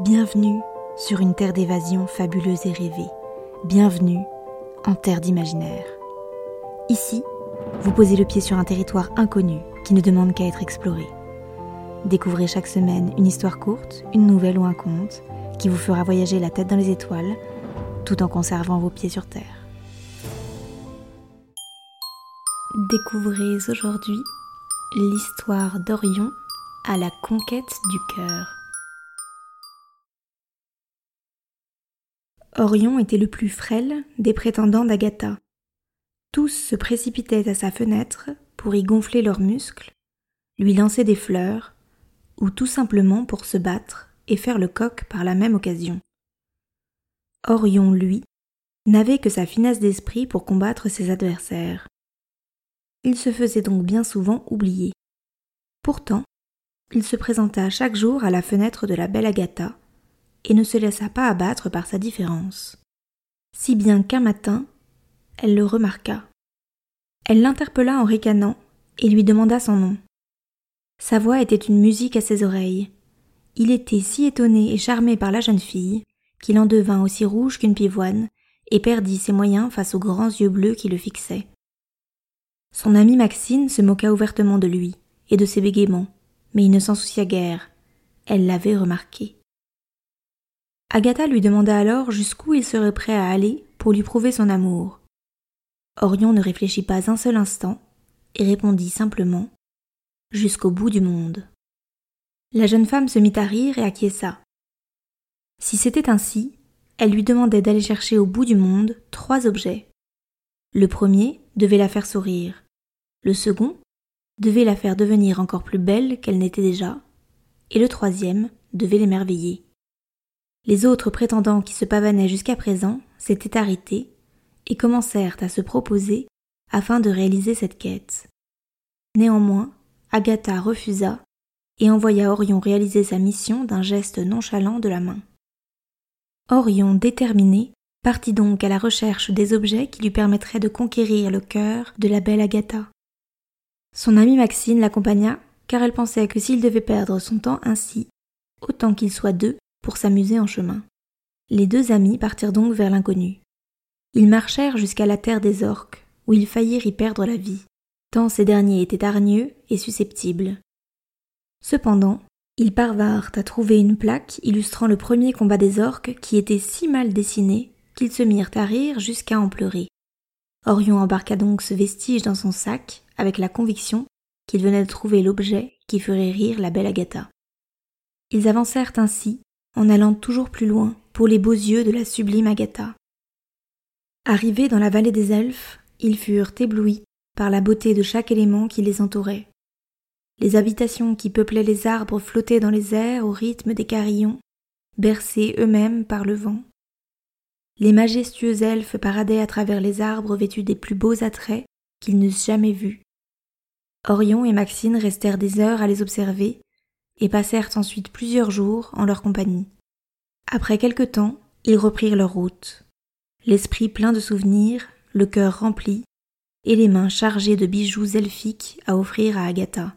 Bienvenue sur une terre d'évasion fabuleuse et rêvée. Bienvenue en terre d'imaginaire. Ici, vous posez le pied sur un territoire inconnu qui ne demande qu'à être exploré. Découvrez chaque semaine une histoire courte, une nouvelle ou un conte qui vous fera voyager la tête dans les étoiles tout en conservant vos pieds sur terre. Découvrez aujourd'hui l'histoire d'Orion à la conquête du cœur. Orion était le plus frêle des prétendants d'Agatha. Tous se précipitaient à sa fenêtre pour y gonfler leurs muscles, lui lancer des fleurs, ou tout simplement pour se battre et faire le coq par la même occasion. Orion, lui, n'avait que sa finesse d'esprit pour combattre ses adversaires. Il se faisait donc bien souvent oublier. Pourtant, il se présenta chaque jour à la fenêtre de la belle Agatha et ne se laissa pas abattre par sa différence. Si bien qu'un matin, elle le remarqua. Elle l'interpella en ricanant et lui demanda son nom. Sa voix était une musique à ses oreilles. Il était si étonné et charmé par la jeune fille qu'il en devint aussi rouge qu'une pivoine et perdit ses moyens face aux grands yeux bleus qui le fixaient. Son amie Maxine se moqua ouvertement de lui et de ses bégaiements, mais il ne s'en soucia guère. Elle l'avait remarqué. Agatha lui demanda alors jusqu'où il serait prêt à aller pour lui prouver son amour. Orion ne réfléchit pas un seul instant et répondit simplement Jusqu'au bout du monde. La jeune femme se mit à rire et acquiesça. Si c'était ainsi, elle lui demandait d'aller chercher au bout du monde trois objets. Le premier devait la faire sourire. Le second devait la faire devenir encore plus belle qu'elle n'était déjà. Et le troisième devait l'émerveiller. Les autres prétendants qui se pavanaient jusqu'à présent s'étaient arrêtés et commencèrent à se proposer afin de réaliser cette quête. Néanmoins, Agatha refusa et envoya Orion réaliser sa mission d'un geste nonchalant de la main. Orion, déterminé, partit donc à la recherche des objets qui lui permettraient de conquérir le cœur de la belle Agatha. Son amie Maxine l'accompagna, car elle pensait que s'il devait perdre son temps ainsi, autant qu'il soit deux, pour s'amuser en chemin. Les deux amis partirent donc vers l'inconnu. Ils marchèrent jusqu'à la terre des orques, où ils faillirent y perdre la vie, tant ces derniers étaient hargneux et susceptibles. Cependant, ils parvinrent à trouver une plaque illustrant le premier combat des orques qui était si mal dessiné qu'ils se mirent à rire jusqu'à en pleurer. Orion embarqua donc ce vestige dans son sac avec la conviction qu'il venait de trouver l'objet qui ferait rire la belle Agatha. Ils avancèrent ainsi en allant toujours plus loin pour les beaux yeux de la sublime Agatha. Arrivés dans la vallée des elfes, ils furent éblouis par la beauté de chaque élément qui les entourait. Les habitations qui peuplaient les arbres flottaient dans les airs au rythme des carillons, bercés eux-mêmes par le vent. Les majestueux elfes paradaient à travers les arbres vêtus des plus beaux attraits qu'ils n'eussent jamais vus. Orion et Maxine restèrent des heures à les observer, et passèrent ensuite plusieurs jours en leur compagnie. Après quelque temps, ils reprirent leur route, l'esprit plein de souvenirs, le cœur rempli, et les mains chargées de bijoux elfiques à offrir à Agatha.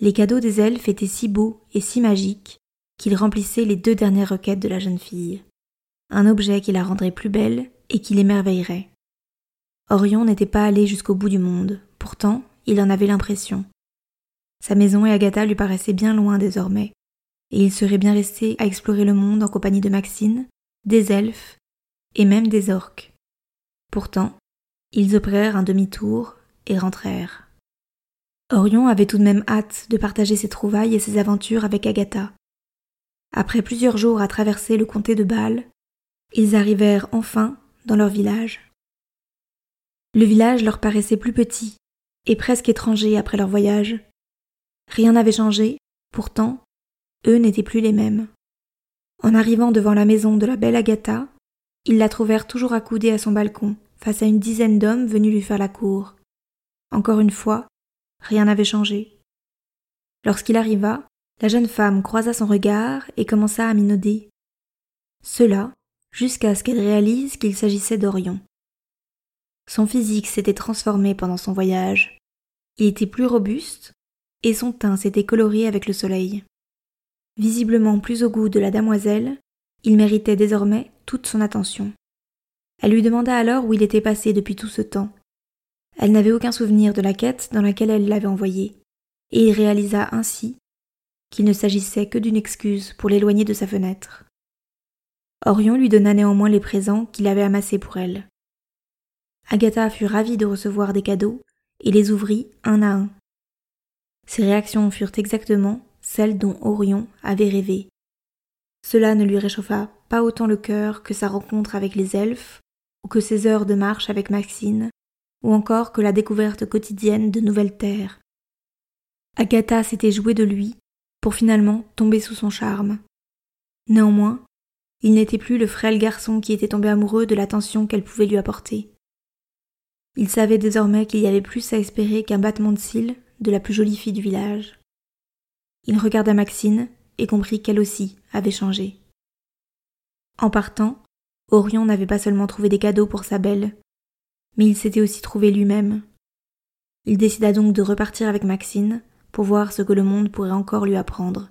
Les cadeaux des elfes étaient si beaux et si magiques qu'ils remplissaient les deux dernières requêtes de la jeune fille. Un objet qui la rendrait plus belle et qui l'émerveillerait. Orion n'était pas allé jusqu'au bout du monde, pourtant il en avait l'impression. Sa maison et Agatha lui paraissaient bien loin désormais, et il serait bien resté à explorer le monde en compagnie de Maxine, des elfes et même des orques. Pourtant, ils opérèrent un demi-tour et rentrèrent. Orion avait tout de même hâte de partager ses trouvailles et ses aventures avec Agatha. Après plusieurs jours à traverser le comté de Bâle, ils arrivèrent enfin dans leur village. Le village leur paraissait plus petit et presque étranger après leur voyage. Rien n'avait changé, pourtant, eux n'étaient plus les mêmes. En arrivant devant la maison de la belle Agatha, ils la trouvèrent toujours accoudée à son balcon, face à une dizaine d'hommes venus lui faire la cour. Encore une fois, rien n'avait changé. Lorsqu'il arriva, la jeune femme croisa son regard et commença à minauder. Cela jusqu'à ce qu'elle réalise qu'il s'agissait d'Orion. Son physique s'était transformé pendant son voyage. Il était plus robuste, et son teint s'était coloré avec le soleil. Visiblement plus au goût de la damoiselle, il méritait désormais toute son attention. Elle lui demanda alors où il était passé depuis tout ce temps. Elle n'avait aucun souvenir de la quête dans laquelle elle l'avait envoyé, et il réalisa ainsi qu'il ne s'agissait que d'une excuse pour l'éloigner de sa fenêtre. Orion lui donna néanmoins les présents qu'il avait amassés pour elle. Agatha fut ravie de recevoir des cadeaux et les ouvrit un à un. Ses réactions furent exactement celles dont Orion avait rêvé. Cela ne lui réchauffa pas autant le cœur que sa rencontre avec les elfes, ou que ses heures de marche avec Maxine, ou encore que la découverte quotidienne de nouvelles terres. Agatha s'était jouée de lui pour finalement tomber sous son charme. Néanmoins, il n'était plus le frêle garçon qui était tombé amoureux de l'attention qu'elle pouvait lui apporter. Il savait désormais qu'il y avait plus à espérer qu'un battement de cils de la plus jolie fille du village. Il regarda Maxine et comprit qu'elle aussi avait changé. En partant, Orion n'avait pas seulement trouvé des cadeaux pour sa belle, mais il s'était aussi trouvé lui-même. Il décida donc de repartir avec Maxine pour voir ce que le monde pourrait encore lui apprendre.